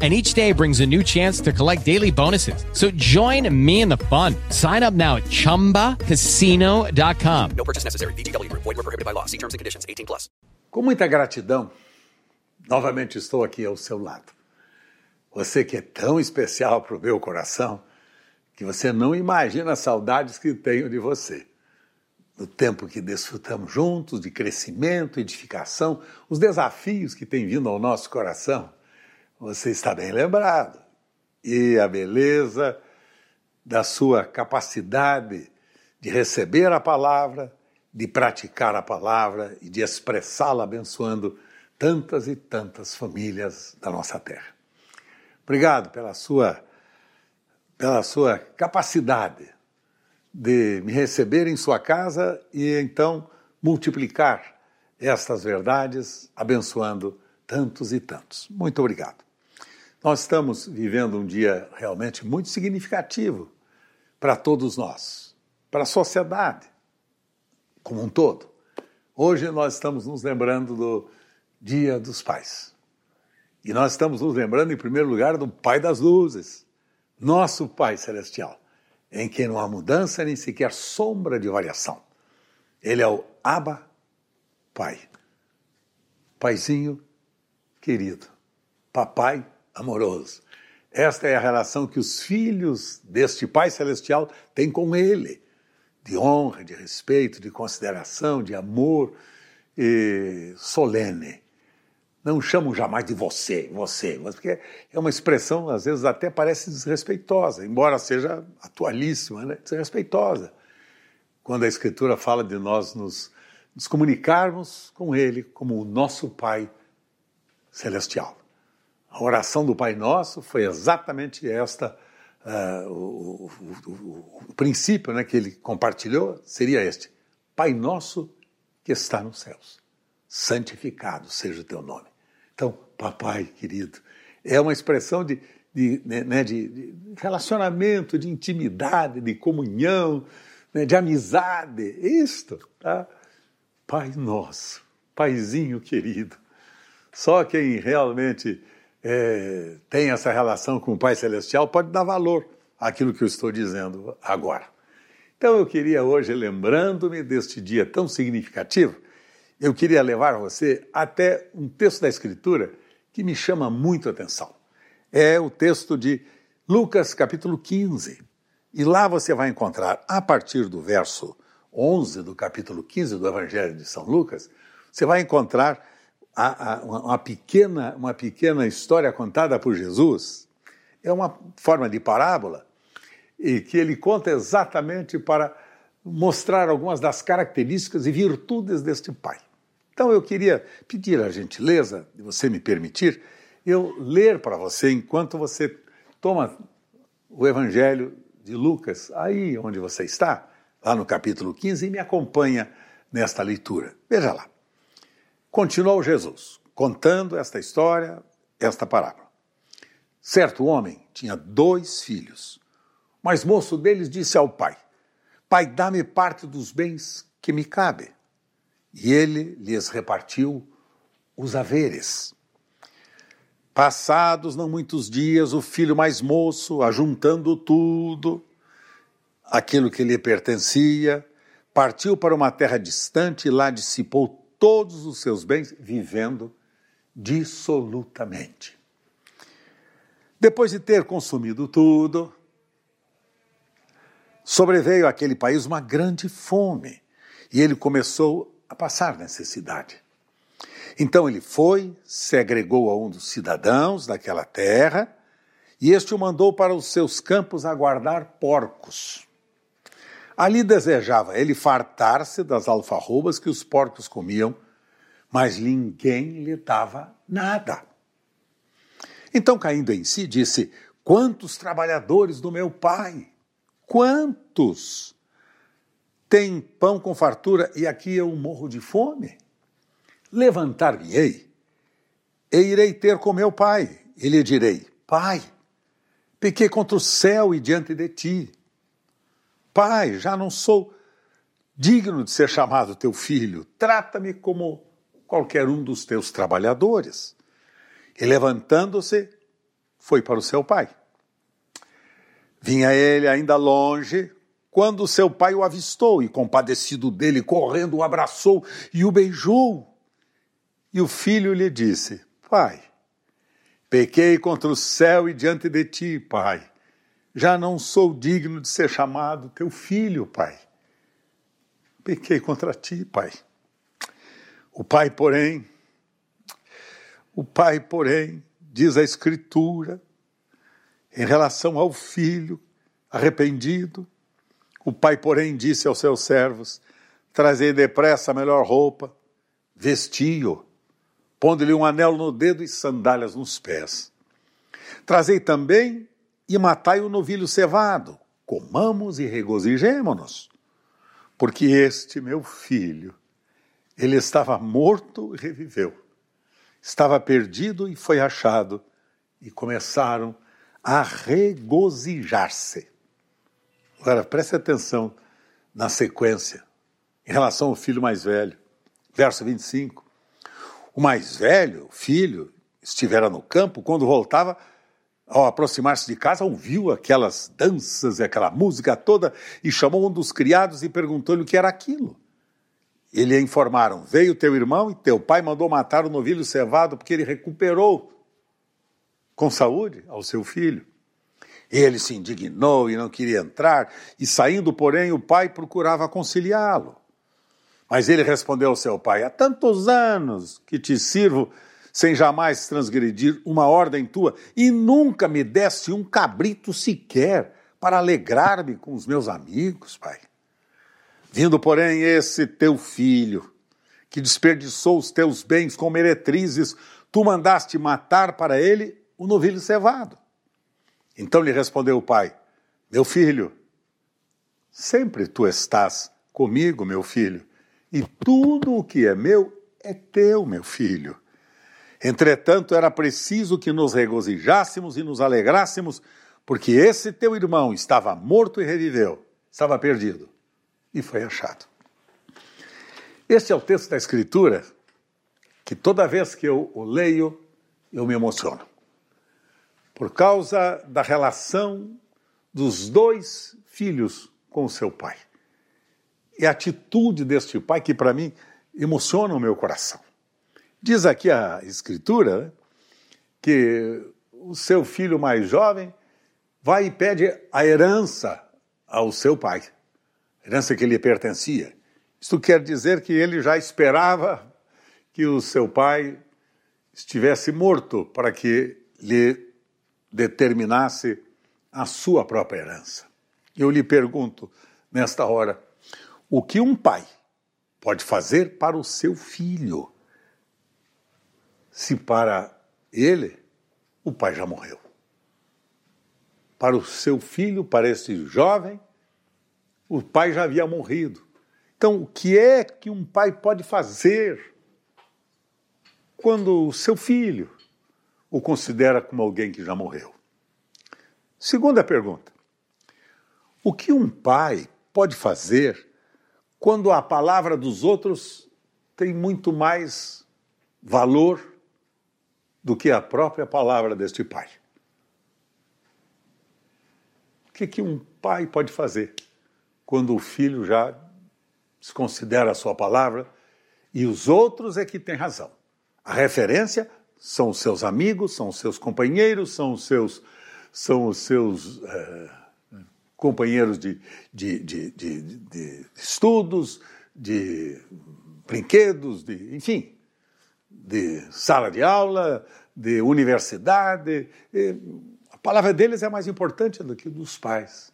and each day brings a new chance to collect daily bonuses. So join me in the fun. Sign up now at ChumbaCasino.com. No purchase necessary. VGW Group. Void were prohibited by law. See terms and conditions. 18 plus. Com muita gratidão, novamente estou aqui ao seu lado. Você que é tão especial para o meu coração que você não imagina as saudades que tenho de você. Do tempo que desfrutamos juntos, de crescimento, edificação, os desafios que têm vindo ao nosso coração você está bem lembrado. E a beleza da sua capacidade de receber a palavra, de praticar a palavra e de expressá-la abençoando tantas e tantas famílias da nossa terra. Obrigado pela sua pela sua capacidade de me receber em sua casa e então multiplicar estas verdades, abençoando tantos e tantos. Muito obrigado. Nós estamos vivendo um dia realmente muito significativo para todos nós, para a sociedade como um todo. Hoje nós estamos nos lembrando do Dia dos Pais. E nós estamos nos lembrando, em primeiro lugar, do Pai das Luzes, nosso Pai Celestial, em quem não há mudança nem sequer sombra de variação. Ele é o Abba Pai. Paizinho querido, papai amoroso. Esta é a relação que os filhos deste Pai Celestial têm com Ele, de honra, de respeito, de consideração, de amor e solene. Não chamam jamais de você, você, porque é uma expressão, às vezes até parece desrespeitosa, embora seja atualíssima, né? desrespeitosa. Quando a Escritura fala de nós nos, nos comunicarmos com Ele como o nosso Pai Celestial. A oração do Pai Nosso foi exatamente esta, uh, o, o, o, o, princípio né, que ele compartilhou seria este: Pai Nosso que está nos céus, santificado seja o teu nome. Então, papai querido, é uma expressão de, de, né, né de, de relacionamento, de intimidade, de comunhão, né, de amizade, isto, tá? Pai Nosso, Paizinho querido. Só quem realmente é, tem essa relação com o Pai Celestial pode dar valor àquilo que eu estou dizendo agora. Então eu queria hoje, lembrando-me deste dia tão significativo, eu queria levar você até um texto da Escritura que me chama muito a atenção. É o texto de Lucas, capítulo 15. E lá você vai encontrar, a partir do verso 11 do capítulo 15 do Evangelho de São Lucas, você vai encontrar uma, pequena, uma pequena história contada por Jesus é uma forma de parábola e que ele conta exatamente para mostrar algumas das características e virtudes deste pai. Então eu queria pedir a gentileza, de você me permitir, eu ler para você enquanto você toma o Evangelho de Lucas, aí onde você está, lá no capítulo 15, e me acompanha nesta leitura. Veja lá. Continuou Jesus, contando esta história, esta parábola. Certo homem tinha dois filhos, mas moço deles disse ao pai: Pai, dá-me parte dos bens que me cabe. E ele lhes repartiu os haveres. Passados não muitos dias, o filho mais moço, ajuntando tudo, aquilo que lhe pertencia, partiu para uma terra distante e lá dissipou todos os seus bens, vivendo dissolutamente. Depois de ter consumido tudo, sobreveio àquele país uma grande fome e ele começou a passar necessidade. Então ele foi, se agregou a um dos cidadãos daquela terra e este o mandou para os seus campos a guardar porcos. Ali desejava ele fartar-se das alfarrobas que os porcos comiam, mas ninguém lhe dava nada. Então, caindo em si, disse: Quantos trabalhadores do meu pai? Quantos têm pão com fartura e aqui eu morro de fome? Levantar-me-ei e irei ter com meu pai, e lhe direi: Pai, pequei contra o céu e diante de ti. Pai, já não sou digno de ser chamado teu filho, trata-me como qualquer um dos teus trabalhadores. E levantando-se, foi para o seu pai. Vinha ele ainda longe, quando seu pai o avistou e, compadecido dele, correndo, o abraçou e o beijou. E o filho lhe disse: Pai, pequei contra o céu e diante de ti, pai. Já não sou digno de ser chamado teu filho, pai. Pequei contra ti, pai. O pai, porém, o pai, porém, diz a Escritura, em relação ao filho arrependido, o pai, porém, disse aos seus servos: Trazei depressa a melhor roupa, vestiu, pondo-lhe um anel no dedo e sandálias nos pés. Trazei também e matai o novilho cevado, comamos e regozijemo-nos, porque este meu filho, ele estava morto e reviveu, estava perdido e foi achado, e começaram a regozijar-se. Agora, preste atenção na sequência, em relação ao filho mais velho. Verso 25. O mais velho, filho, estivera no campo, quando voltava, ao aproximar-se de casa, ouviu aquelas danças e aquela música toda e chamou um dos criados e perguntou-lhe o que era aquilo. E lhe informaram: Veio teu irmão e teu pai mandou matar o novilho cevado porque ele recuperou com saúde ao seu filho. Ele se indignou e não queria entrar, e saindo, porém, o pai procurava conciliá-lo. Mas ele respondeu ao seu pai: Há tantos anos que te sirvo sem jamais transgredir uma ordem tua, e nunca me deste um cabrito sequer para alegrar-me com os meus amigos, pai. Vindo, porém, esse teu filho, que desperdiçou os teus bens com meretrizes, tu mandaste matar para ele o novilho cevado. Então lhe respondeu o pai: Meu filho, sempre tu estás comigo, meu filho, e tudo o que é meu é teu, meu filho. Entretanto, era preciso que nos regozijássemos e nos alegrássemos, porque esse teu irmão estava morto e reviveu, estava perdido e foi achado. Este é o texto da Escritura que toda vez que eu o leio, eu me emociono. Por causa da relação dos dois filhos com o seu pai e a atitude deste pai que, para mim, emociona o meu coração. Diz aqui a Escritura né, que o seu filho mais jovem vai e pede a herança ao seu pai, herança que lhe pertencia. Isto quer dizer que ele já esperava que o seu pai estivesse morto para que lhe determinasse a sua própria herança. Eu lhe pergunto nesta hora: o que um pai pode fazer para o seu filho, se para ele o pai já morreu? Para o seu filho, para esse jovem, o pai já havia morrido. Então, o que é que um pai pode fazer quando o seu filho o considera como alguém que já morreu? Segunda pergunta: o que um pai pode fazer quando a palavra dos outros tem muito mais valor do que a própria palavra deste pai. O que, que um pai pode fazer quando o filho já desconsidera a sua palavra e os outros é que têm razão? A referência são os seus amigos, são os seus companheiros, são os seus, são os seus uh, companheiros de, de, de, de, estudos, de brinquedos, de, enfim, de sala de aula, de universidade. a palavra deles é mais importante do que dos pais.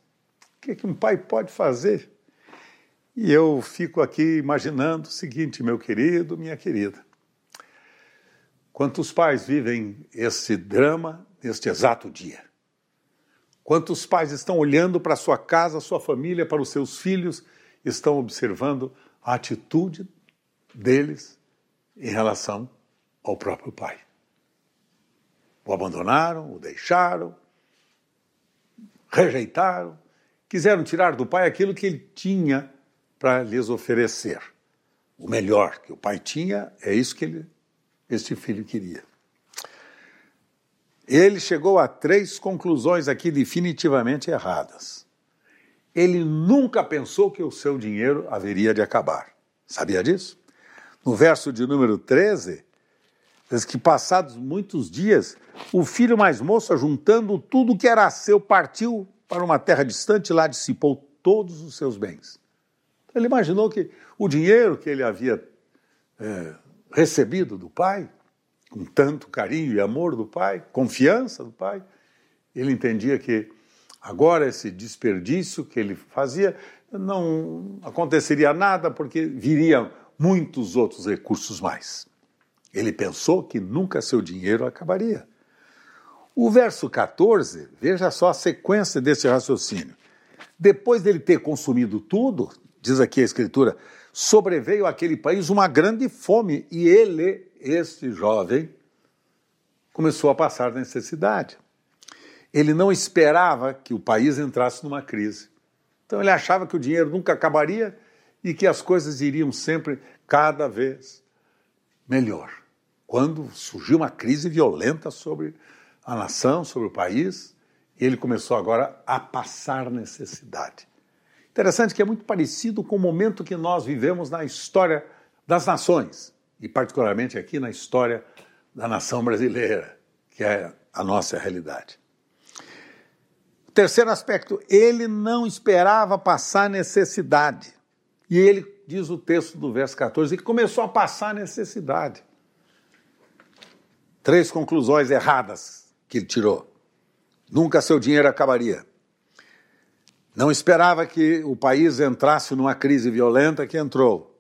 O que, é que um pai pode fazer? E eu fico aqui imaginando o seguinte, meu querido, minha querida. Quantos pais vivem esse drama neste exato dia? Quantos pais estão olhando para sua casa, sua família, para os seus filhos, estão observando a atitude deles em relação ao próprio pai. O abandonaram, o deixaram, rejeitaram, quiseram tirar do pai aquilo que ele tinha para lhes oferecer. O melhor que o pai tinha é isso que ele, este filho queria. Ele chegou a três conclusões aqui definitivamente erradas. Ele nunca pensou que o seu dinheiro haveria de acabar. Sabia disso? No verso de número 13, diz que passados muitos dias, o filho mais moço, juntando tudo que era seu, partiu para uma terra distante e lá dissipou todos os seus bens. Ele imaginou que o dinheiro que ele havia é, recebido do pai, com tanto carinho e amor do pai, confiança do pai, ele entendia que agora esse desperdício que ele fazia não aconteceria nada porque viriam muitos outros recursos mais. Ele pensou que nunca seu dinheiro acabaria. O verso 14, veja só a sequência desse raciocínio. Depois dele ter consumido tudo, diz aqui a Escritura, sobreveio àquele país uma grande fome e ele, este jovem, começou a passar necessidade. Ele não esperava que o país entrasse numa crise. Então ele achava que o dinheiro nunca acabaria e que as coisas iriam sempre cada vez melhor. Quando surgiu uma crise violenta sobre a nação, sobre o país, ele começou agora a passar necessidade. Interessante que é muito parecido com o momento que nós vivemos na história das nações, e particularmente aqui na história da nação brasileira, que é a nossa realidade. Terceiro aspecto, ele não esperava passar necessidade. E ele, diz o texto do verso 14, que começou a passar necessidade. Três conclusões erradas que ele tirou. Nunca seu dinheiro acabaria. Não esperava que o país entrasse numa crise violenta que entrou.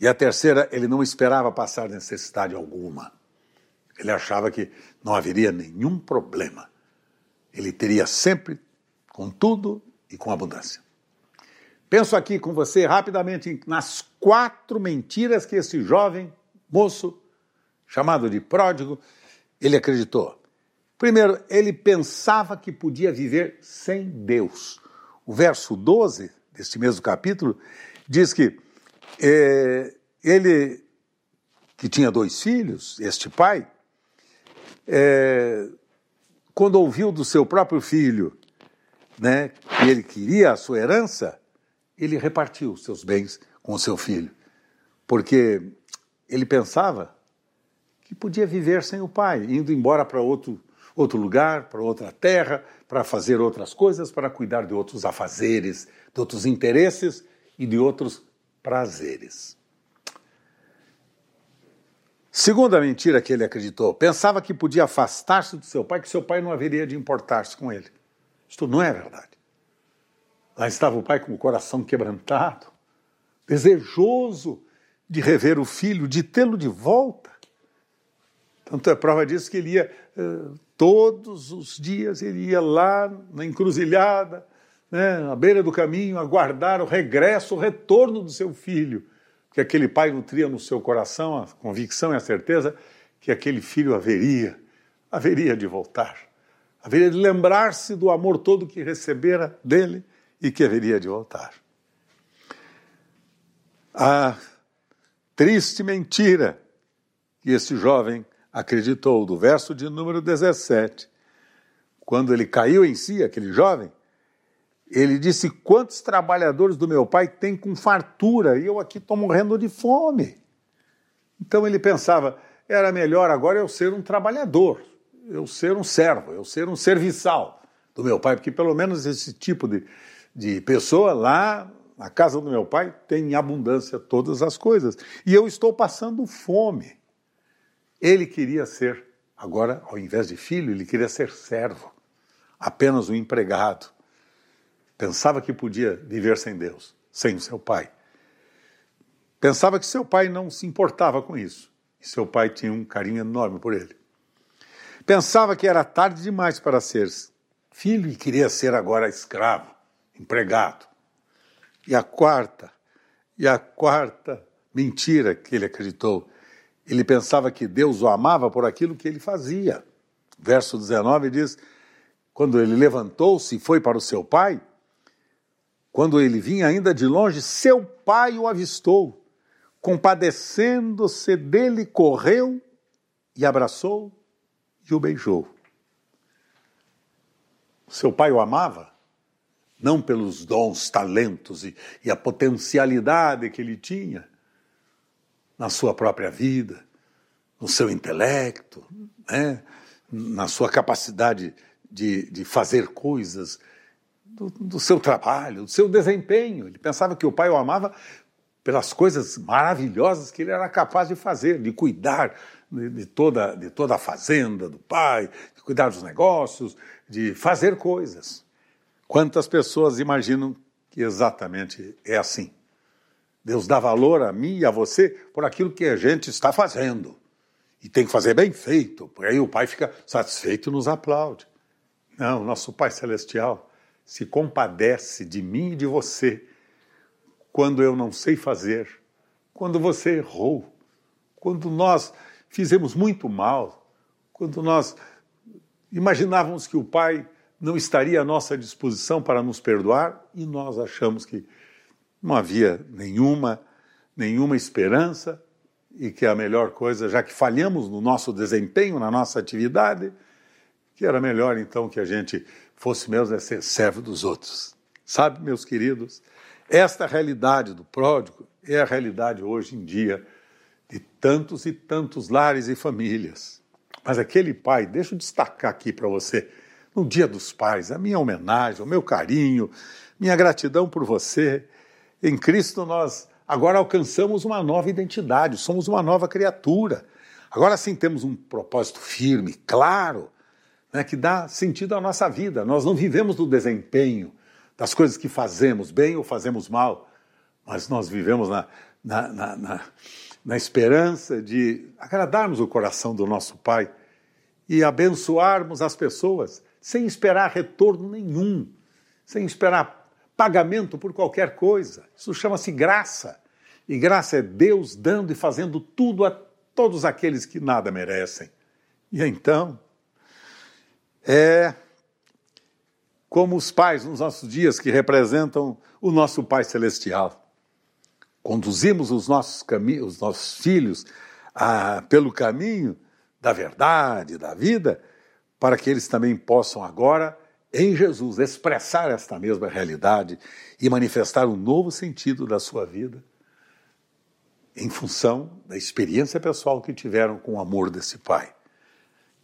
E a terceira, ele não esperava passar necessidade alguma. Ele achava que não haveria nenhum problema. Ele teria sempre com tudo e com abundância. Penso aqui com você rapidamente nas quatro mentiras que esse jovem moço, chamado de pródigo, ele acreditou. Primeiro, ele pensava que podia viver sem Deus. O verso 12 deste mesmo capítulo diz que é, ele, que tinha dois filhos, este pai, é, quando ouviu do seu próprio filho né, que ele queria a sua herança, ele repartiu seus bens com o seu filho, porque ele pensava que podia viver sem o pai, indo embora para outro, outro lugar, para outra terra, para fazer outras coisas, para cuidar de outros afazeres, de outros interesses e de outros prazeres. Segunda mentira que ele acreditou, pensava que podia afastar-se do seu pai, que seu pai não haveria de importar-se com ele. Isto não é verdade. Lá estava o pai com o coração quebrantado, desejoso de rever o filho, de tê-lo de volta. Tanto é prova disso que ele ia, eh, todos os dias, ele ia lá na encruzilhada, né, à beira do caminho, aguardar o regresso, o retorno do seu filho que aquele pai nutria no seu coração a convicção e a certeza que aquele filho haveria, haveria de voltar, haveria de lembrar-se do amor todo que recebera dele e que haveria de voltar. A triste mentira que esse jovem acreditou, do verso de número 17, quando ele caiu em si, aquele jovem, ele disse: Quantos trabalhadores do meu pai têm com fartura e eu aqui estou morrendo de fome? Então ele pensava: era melhor agora eu ser um trabalhador, eu ser um servo, eu ser um serviçal do meu pai, porque pelo menos esse tipo de, de pessoa lá na casa do meu pai tem em abundância todas as coisas e eu estou passando fome. Ele queria ser, agora, ao invés de filho, ele queria ser servo, apenas um empregado Pensava que podia viver sem Deus, sem o seu pai. Pensava que seu pai não se importava com isso. E seu pai tinha um carinho enorme por ele. Pensava que era tarde demais para ser filho e queria ser agora escravo, empregado. E a quarta, e a quarta mentira que ele acreditou, Ele pensava que Deus o amava por aquilo que ele fazia. Verso 19 diz: Quando ele levantou-se e foi para o seu pai, quando ele vinha ainda de longe, seu pai o avistou. Compadecendo-se dele, correu e abraçou e o beijou. Seu pai o amava, não pelos dons, talentos e, e a potencialidade que ele tinha na sua própria vida, no seu intelecto, né? na sua capacidade de, de fazer coisas, do, do, seu trabalho, do seu desempenho. Ele pensava que o pai o amava pelas coisas maravilhosas que ele era capaz de fazer, de cuidar de, toda, de toda a fazenda do pai, de cuidar dos negócios, de fazer coisas. Quantas pessoas imaginam que exatamente é assim? Deus dá valor a mim e a você por aquilo que a gente está fazendo. E tem que fazer bem feito, porque aí o pai fica satisfeito e nos aplaude. Não, nosso Pai Celestial se compadece de mim e de você quando eu não sei fazer, quando você errou, quando nós fizemos muito mal, quando nós imaginávamos que o Pai não estaria à nossa disposição para nos perdoar e nós achamos que não havia nenhuma nenhuma esperança e que a melhor coisa, já que falhamos no nosso desempenho, na nossa atividade, que era melhor então que a gente fosse mesmo ser servo dos outros. Sabe, meus queridos, esta realidade do pródigo é a realidade hoje em dia de tantos e tantos lares e famílias. Mas aquele pai, deixa eu destacar aqui para você, no Dia dos Pais, a minha homenagem, o meu carinho, minha gratidão por você. Em Cristo nós agora alcançamos uma nova identidade, somos uma nova criatura. Agora sim temos um propósito firme, claro, né, que dá sentido à nossa vida. Nós não vivemos do desempenho, das coisas que fazemos bem ou fazemos mal, mas nós vivemos na, na, na, na na esperança de agradarmos o coração do nosso Pai e abençoarmos as pessoas sem esperar retorno nenhum, sem esperar pagamento por qualquer coisa. Isso chama-se graça. E graça é Deus dando e fazendo tudo a todos aqueles que nada merecem. E então, é como os pais nos nossos dias que representam o nosso Pai Celestial conduzimos os nossos, caminhos, os nossos filhos a, pelo caminho da verdade, da vida, para que eles também possam agora, em Jesus, expressar esta mesma realidade e manifestar um novo sentido da sua vida em função da experiência pessoal que tiveram com o amor desse Pai.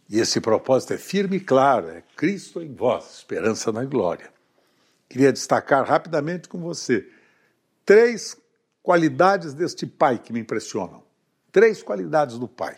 E esse propósito é firme e claro, é Cristo em vós, esperança na glória. Queria destacar rapidamente com você três qualidades deste pai que me impressionam. Três qualidades do pai.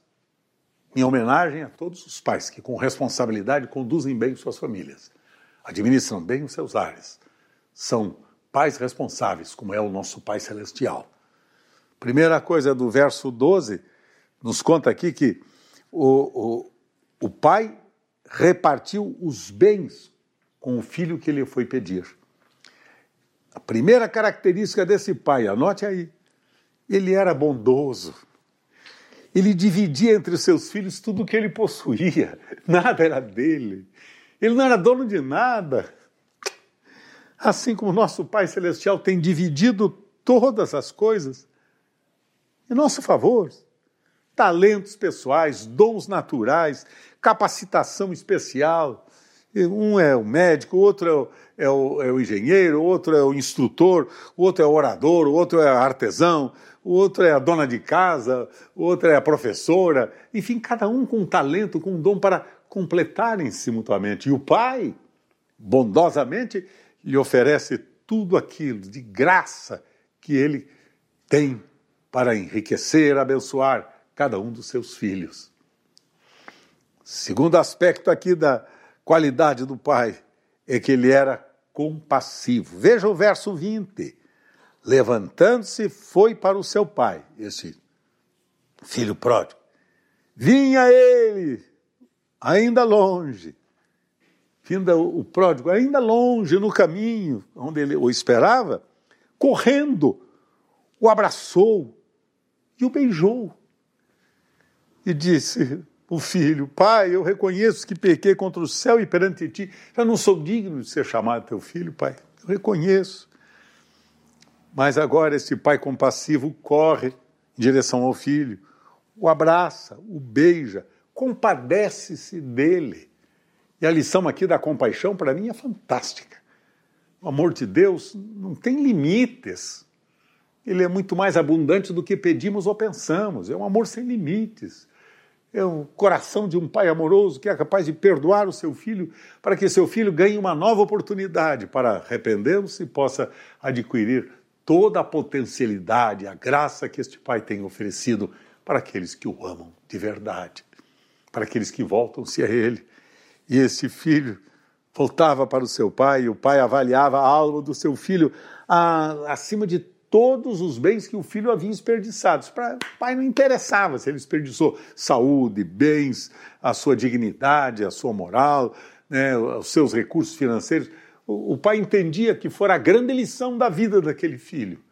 em homenagem a todos os pais que, com responsabilidade, conduzem bem suas famílias, administram bem os seus lares, são pais responsáveis, como é o nosso Pai Celestial. Primeira coisa do verso 12, nos conta aqui que o, o, o pai repartiu os bens com o filho que lhe foi pedir. A primeira característica desse pai, anote aí, ele era bondoso ele dividia entre os seus filhos tudo o que ele possuía, nada era dele. Ele não era dono de nada. Assim como nosso Pai Celestial tem dividido todas as coisas em nosso favor talentos pessoais, dons naturais, capacitação especial. Um é o médico, o outro é o, é o, é o engenheiro, o outro é o instrutor, o outro é o orador, o outro é artesão, o outro é a dona de casa, o outro é a professora, enfim, cada um com um talento, com um dom para completarem-se mutuamente. E o pai, bondosamente, lhe oferece tudo aquilo de graça que ele tem para enriquecer, abençoar cada um dos seus filhos. Segundo aspecto aqui da qualidade do pai é que ele era compassivo. Veja o verso 20. Levantando-se, foi para o seu pai, esse filho pródigo. Vinha ele, ainda longe, vinda o pródigo, ainda longe no caminho onde ele o esperava, correndo, o abraçou e o beijou. E disse: o filho, pai, eu reconheço que pequei contra o céu e perante ti, já não sou digno de ser chamado teu filho, pai. Eu reconheço. Mas agora esse pai compassivo corre em direção ao filho, o abraça, o beija, compadece-se dele. E a lição aqui da compaixão para mim é fantástica. O amor de Deus não tem limites. Ele é muito mais abundante do que pedimos ou pensamos. É um amor sem limites. É o coração de um pai amoroso que é capaz de perdoar o seu filho para que seu filho ganhe uma nova oportunidade para arrepender-se e possa adquirir toda a potencialidade, a graça que este pai tem oferecido para aqueles que o amam de verdade, para aqueles que voltam-se a ele. E esse filho voltava para o seu pai e o pai avaliava a alma do seu filho acima de todos os bens que o filho havia desperdiçado. Para o pai não interessava se ele desperdiçou saúde, bens, a sua dignidade, a sua moral, né, os seus recursos financeiros. O, o pai entendia que fora a grande lição da vida daquele filho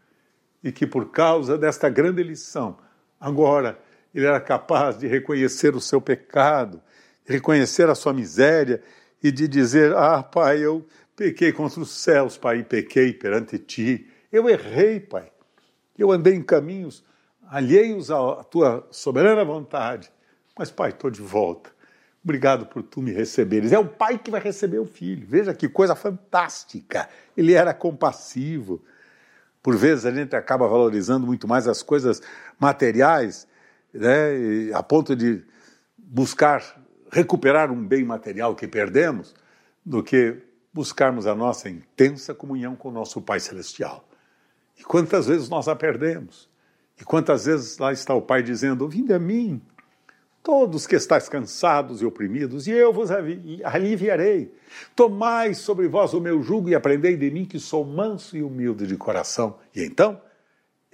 e que por causa desta grande lição, agora ele era capaz de reconhecer o seu pecado, reconhecer a sua miséria e de dizer: Ah, pai, eu pequei contra os céus, pai, pequei perante ti eu errei, Pai. Eu andei em caminhos alheios à tua soberana vontade. Mas, Pai, estou de volta. Obrigado por tu me receberes. É o pai que vai receber o filho. Veja que coisa fantástica. Ele era compassivo. Por vezes a gente acaba valorizando muito mais as coisas materiais, né, a ponto de buscar recuperar um bem material que perdemos, do que buscarmos a nossa intensa comunhão com o nosso Pai Celestial. E quantas vezes nós a perdemos? E quantas vezes lá está o Pai dizendo: Vinde a mim, todos que estáis cansados e oprimidos, e eu vos aliviarei. Tomai sobre vós o meu jugo e aprendei de mim, que sou manso e humilde de coração. E então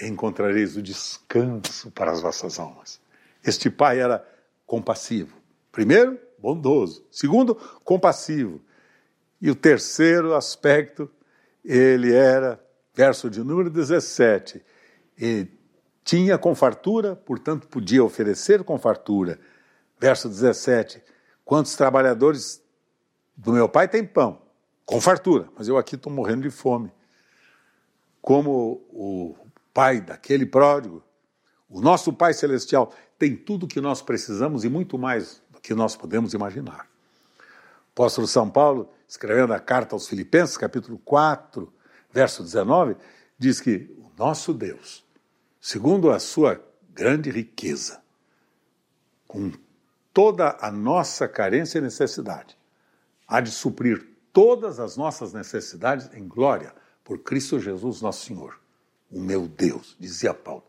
encontrareis o descanso para as vossas almas. Este pai era compassivo. Primeiro, bondoso. Segundo, compassivo. E o terceiro aspecto, ele era verso de número 17. E tinha com fartura, portanto podia oferecer com fartura. Verso 17. Quantos trabalhadores do meu pai têm pão? Com fartura, mas eu aqui estou morrendo de fome. Como o pai daquele pródigo, o nosso Pai Celestial tem tudo o que nós precisamos e muito mais do que nós podemos imaginar. O apóstolo São Paulo, escrevendo a carta aos Filipenses, capítulo 4, verso 19, diz que o nosso Deus, segundo a sua grande riqueza, com toda a nossa carência e necessidade, há de suprir todas as nossas necessidades em glória por Cristo Jesus, nosso Senhor. O meu Deus, dizia Paulo,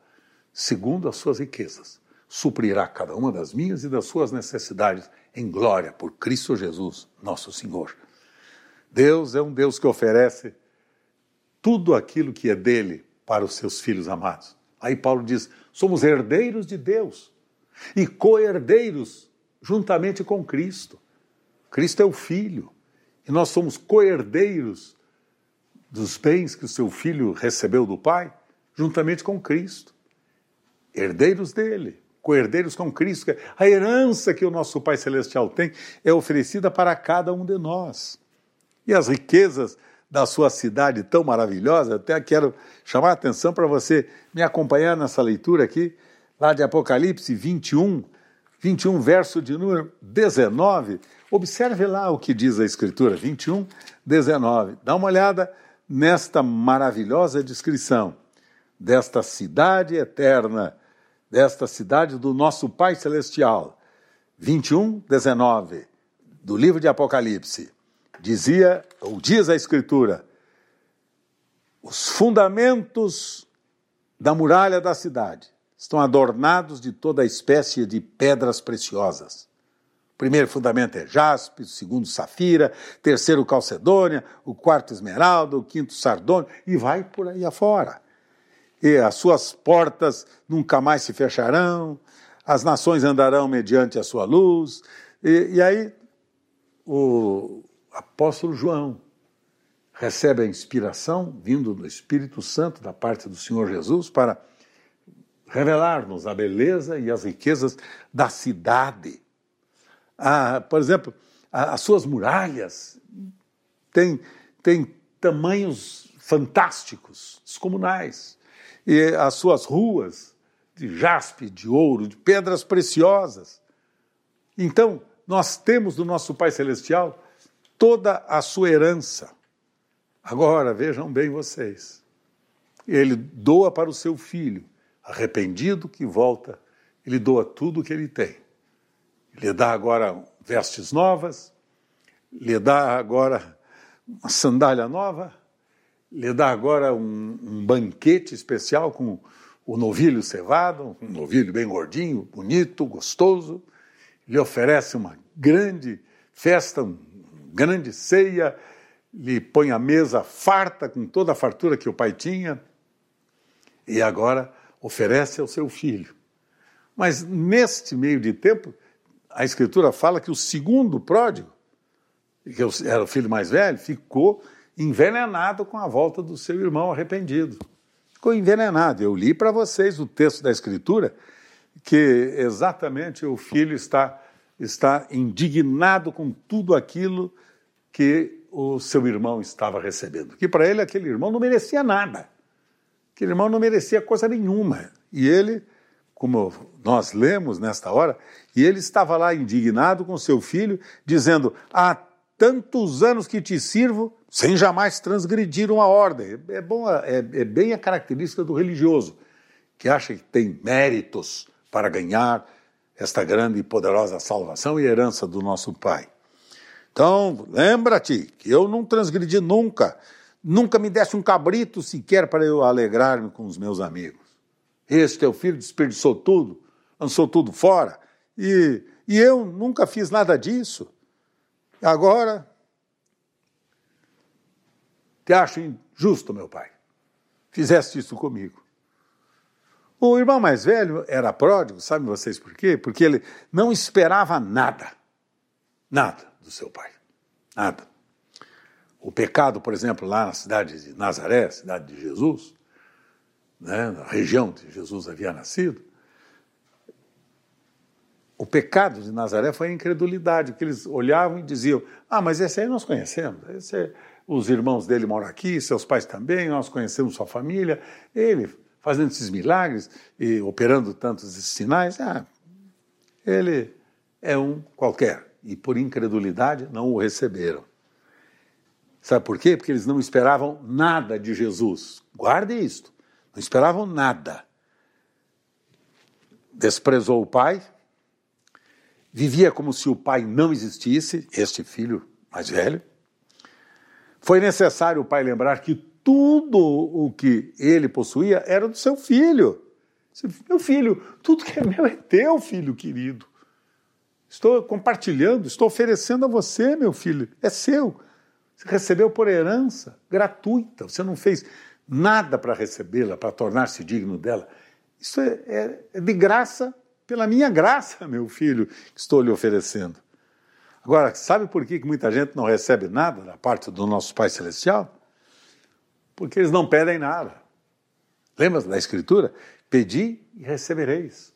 segundo as suas riquezas, suprirá cada uma das minhas e das suas necessidades em glória por Cristo Jesus, nosso Senhor. Deus é um Deus que oferece tudo aquilo que é dele para os seus filhos amados. Aí Paulo diz: somos herdeiros de Deus e co-herdeiros juntamente com Cristo. Cristo é o Filho e nós somos co-herdeiros dos bens que o seu filho recebeu do Pai, juntamente com Cristo. Herdeiros dele, co-herdeiros com Cristo. A herança que o nosso Pai Celestial tem é oferecida para cada um de nós. E as riquezas da sua cidade tão maravilhosa. Até quero chamar a atenção para você me acompanhar nessa leitura aqui, lá de Apocalipse 21, 21, verso de número 19. Observe lá o que diz a Escritura, 21, 19. Dá uma olhada nesta maravilhosa descrição desta cidade eterna, desta cidade do nosso Pai Celestial. 21, 19, do livro de Apocalipse. Dizia, ou diz a Escritura, os fundamentos da muralha da cidade estão adornados de toda espécie de pedras preciosas. O primeiro fundamento é jaspe, o segundo safira, terceiro calcedônia, o quarto esmeralda, o quinto sardônio, e vai por aí afora. E as suas portas nunca mais se fecharão, as nações andarão mediante a sua luz. E, e aí o apóstolo João recebe a inspiração vindo do Espírito Santo da parte do Senhor Jesus para revelar-nos a beleza e as riquezas da cidade. Ah, por exemplo, as suas muralhas têm, têm tamanhos fantásticos, descomunais. E as suas ruas de jaspe, de ouro, de pedras preciosas. Então, nós temos do nosso Pai Celestial toda a sua herança. Agora, vejam bem vocês. Ele doa para o seu filho arrependido que volta, ele doa tudo o que ele tem. Lhe dá agora vestes novas, lhe dá agora uma sandália nova, lhe dá agora um, um banquete especial com o novilho cevado, um novilho bem gordinho, bonito, gostoso, lhe oferece uma grande festa, uma grande ceia, lhe põe a mesa farta com toda a fartura que o pai tinha, e agora oferece ao seu filho. Mas neste meio de tempo, a Escritura fala que o segundo pródigo, que era o filho mais velho, ficou envenenado com a volta do seu irmão arrependido. Ficou envenenado. Eu li para vocês o texto da Escritura que exatamente o filho está, está indignado com tudo aquilo que o seu irmão estava recebendo. Que para ele aquele irmão não merecia nada. Aquele irmão não merecia coisa nenhuma. E ele, como nós lemos nesta hora, e ele estava lá indignado com seu filho, dizendo: Há tantos anos que te sirvo, sem jamais transgredir uma ordem. É, bom, é, é bem a característica do religioso, que acha que tem méritos para ganhar esta grande e poderosa salvação e herança do nosso Pai. Então, lembra-te que eu não transgredi nunca, nunca me desse um cabrito sequer para eu alegrar-me com os meus amigos. Este teu filho desperdiçou tudo, lançou tudo fora, e, e eu nunca fiz nada disso. Agora, te acho injusto, meu pai. Fizeste isso comigo. O irmão mais velho era pródigo, sabem vocês por quê? Porque ele não esperava nada, nada do seu pai, nada. O pecado, por exemplo, lá na cidade de Nazaré, cidade de Jesus, né, na região onde Jesus havia nascido, o pecado de Nazaré foi a incredulidade, que eles olhavam e diziam: Ah, mas esse aí nós conhecemos, é, os irmãos dele moram aqui, seus pais também, nós conhecemos sua família, ele fazendo esses milagres e operando tantos sinais, ah, ele é um qualquer. E por incredulidade não o receberam. Sabe por quê? Porque eles não esperavam nada de Jesus. Guarde isto. Não esperavam nada. Desprezou o pai, vivia como se o pai não existisse, este filho mais velho. Foi necessário o pai lembrar que tudo o que ele possuía era do seu filho. Meu filho, tudo que é meu é teu, filho querido. Estou compartilhando, estou oferecendo a você, meu filho, é seu. Você recebeu por herança gratuita, você não fez nada para recebê-la, para tornar-se digno dela. Isso é, é, é, de graça, pela minha graça, meu filho, que estou lhe oferecendo. Agora, sabe por que muita gente não recebe nada da parte do nosso Pai Celestial? Porque eles não pedem nada. Lembra da Escritura? Pedi e recebereis.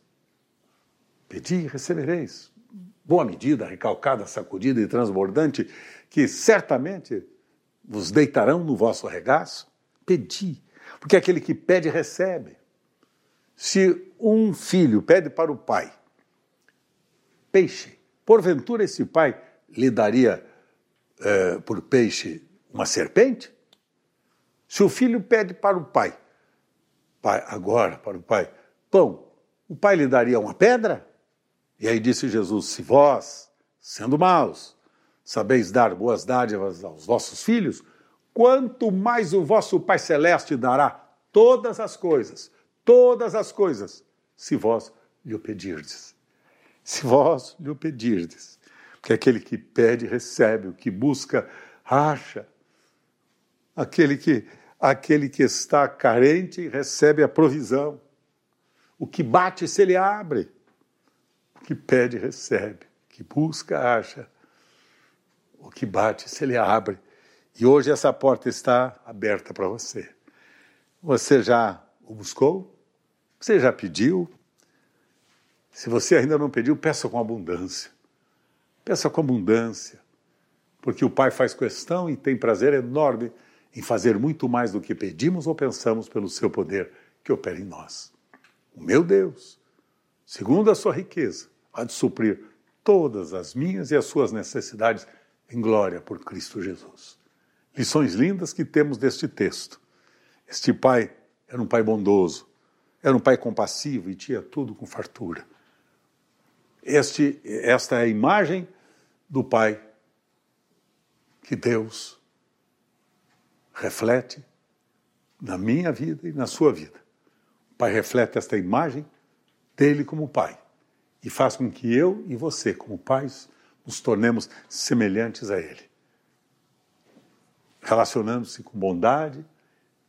Pedi e recebereis. Boa medida, recalcada, sacudida e transbordante que certamente vos deitarão no vosso regaço? Pedi, porque aquele que pede, recebe. Se um filho pede para o pai peixe, porventura esse pai lhe daria eh, por peixe uma serpente? Se o filho pede para o pai, pai, agora para o pai, pão, o pai lhe daria uma pedra? E aí disse Jesus: Se vós, sendo maus, sabeis dar boas dádivas aos vossos filhos, quanto mais o vosso Pai Celeste dará todas as coisas, todas as coisas, se vós lhe o pedirdes. Se vós lhe o pedirdes. Porque aquele que pede, recebe, o que busca, acha. Aquele que, aquele que está carente, recebe a provisão. O que bate, se ele abre. Que pede, recebe. Que busca, acha. O que bate, se ele abre. E hoje essa porta está aberta para você. Você já o buscou? Você já pediu? Se você ainda não pediu, peça com abundância. Peça com abundância. Porque o Pai faz questão e tem prazer enorme em fazer muito mais do que pedimos ou pensamos pelo seu poder que opera em nós. O meu Deus, segundo a sua riqueza, há de suprir todas as minhas e as suas necessidades em glória por Cristo Jesus. Lições lindas que temos deste texto. Este pai era um pai bondoso, era um pai compassivo e tinha tudo com fartura. Este, esta é a imagem do pai que Deus reflete na minha vida e na sua vida. O pai reflete esta imagem dele como pai e faz com que eu e você, como pais, nos tornemos semelhantes a ele relacionando-se com bondade,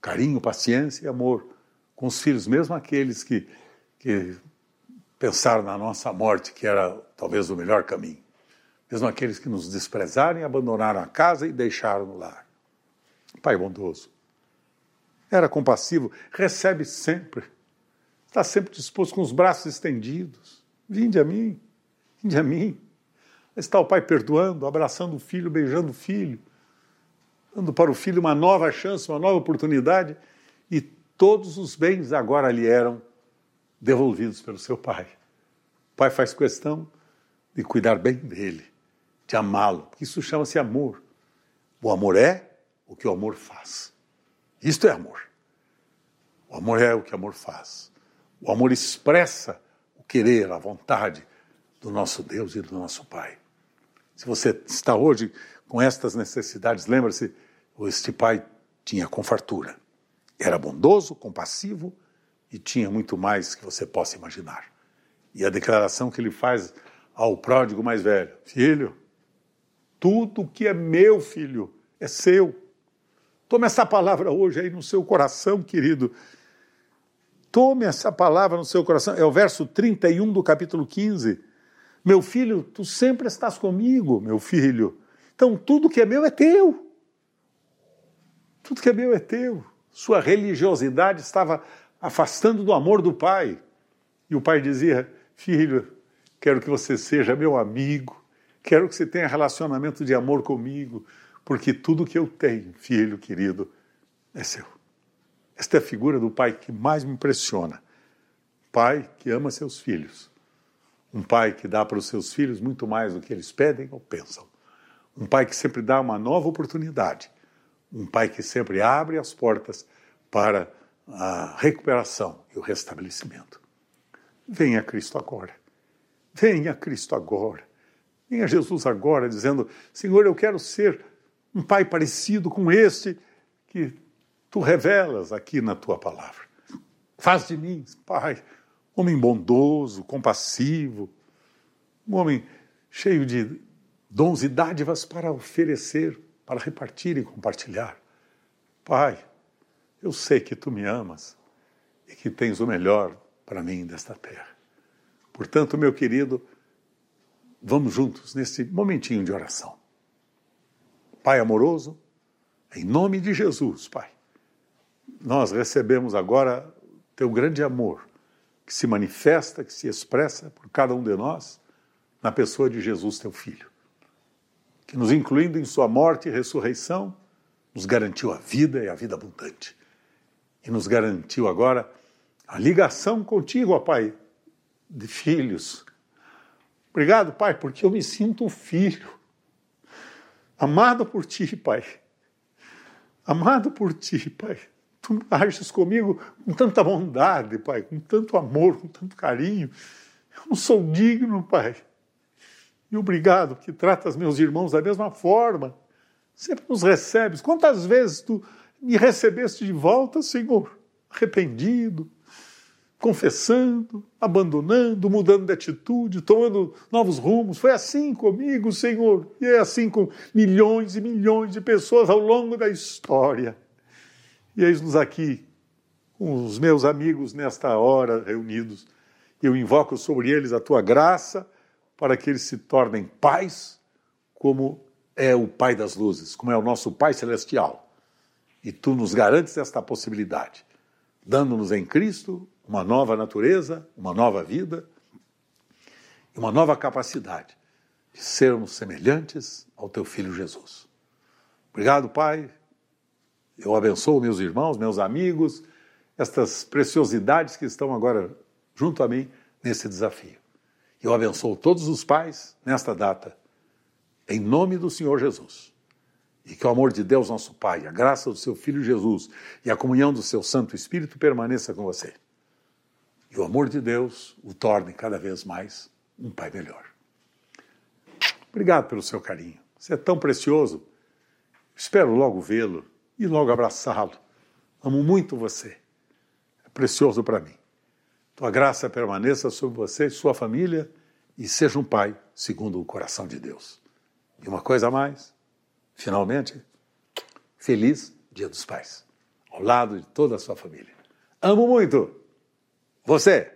carinho, paciência e amor com os filhos, mesmo aqueles que, que pensaram na nossa morte, que era talvez o melhor caminho. Mesmo aqueles que nos desprezaram e abandonaram a casa e deixaram no lar. Pai bondoso. Era compassivo, recebe sempre. Está sempre disposto com os braços estendidos. Vinde a mim, vinde a mim. Está o pai perdoando, abraçando o filho, beijando o filho dando para o filho uma nova chance, uma nova oportunidade, e todos os bens agora lhe eram devolvidos pelo seu pai. O pai faz questão de cuidar bem dele, de amá-lo. Isso chama-se amor. O amor é o que o amor faz. Isto é amor. O amor é o que o amor faz. O amor expressa querer, a vontade do nosso Deus e do nosso Pai. Se você está hoje com estas necessidades, lembre-se, este pai tinha com fartura. Era bondoso, compassivo e tinha muito mais que você possa imaginar. E a declaração que ele faz ao pródigo mais velho: Filho, tudo que é meu, filho, é seu. Tome essa palavra hoje aí no seu coração, querido. Tome essa palavra no seu coração. É o verso 31 do capítulo 15. Meu filho, tu sempre estás comigo, meu filho. Então tudo que é meu é teu. Tudo que é meu é teu. Sua religiosidade estava afastando do amor do pai. E o pai dizia: Filho, quero que você seja meu amigo, quero que você tenha relacionamento de amor comigo, porque tudo que eu tenho, filho querido, é seu. Esta é a figura do pai que mais me impressiona. Pai que ama seus filhos. Um pai que dá para os seus filhos muito mais do que eles pedem ou pensam. Um pai que sempre dá uma nova oportunidade. Um pai que sempre abre as portas para a recuperação e o restabelecimento. Venha Cristo agora. Venha Cristo agora. Venha Jesus agora dizendo: Senhor, eu quero ser um pai parecido com este que tu revelas aqui na tua palavra. Faz de mim, Pai, homem bondoso, compassivo, um homem cheio de dons e dádivas para oferecer, para repartir e compartilhar. Pai, eu sei que tu me amas e que tens o melhor para mim desta terra. Portanto, meu querido, vamos juntos nesse momentinho de oração. Pai amoroso, em nome de Jesus, Pai, nós recebemos agora teu grande amor, que se manifesta, que se expressa por cada um de nós, na pessoa de Jesus, teu Filho que nos incluindo em sua morte e ressurreição, nos garantiu a vida e a vida abundante. E nos garantiu agora a ligação contigo, ó Pai, de filhos. Obrigado, Pai, porque eu me sinto um filho, amado por Ti, Pai. Amado por Ti, Pai. Tu ages comigo com tanta bondade, Pai, com tanto amor, com tanto carinho. Eu não sou digno, Pai e obrigado que tratas meus irmãos da mesma forma. Sempre nos recebes. Quantas vezes tu me recebeste de volta, Senhor, arrependido, confessando, abandonando, mudando de atitude, tomando novos rumos. Foi assim comigo, Senhor, e é assim com milhões e milhões de pessoas ao longo da história. E eis-nos aqui, com os meus amigos nesta hora reunidos. Eu invoco sobre eles a tua graça para que eles se tornem pais, como é o Pai das luzes, como é o nosso Pai celestial. E tu nos garantes esta possibilidade, dando-nos em Cristo uma nova natureza, uma nova vida e uma nova capacidade de sermos semelhantes ao teu filho Jesus. Obrigado, Pai. Eu abençoo meus irmãos, meus amigos, estas preciosidades que estão agora junto a mim nesse desafio. Eu abençoo todos os pais nesta data, em nome do Senhor Jesus. E que o amor de Deus, nosso Pai, a graça do seu Filho Jesus e a comunhão do seu Santo Espírito permaneça com você e o amor de Deus o torne cada vez mais um pai melhor. Obrigado pelo seu carinho. Você é tão precioso. Espero logo vê-lo e logo abraçá-lo. Amo muito você. É precioso para mim. Tua graça permaneça sobre você e sua família e seja um pai segundo o coração de Deus. E uma coisa a mais, finalmente, feliz Dia dos Pais, ao lado de toda a sua família. Amo muito! Você.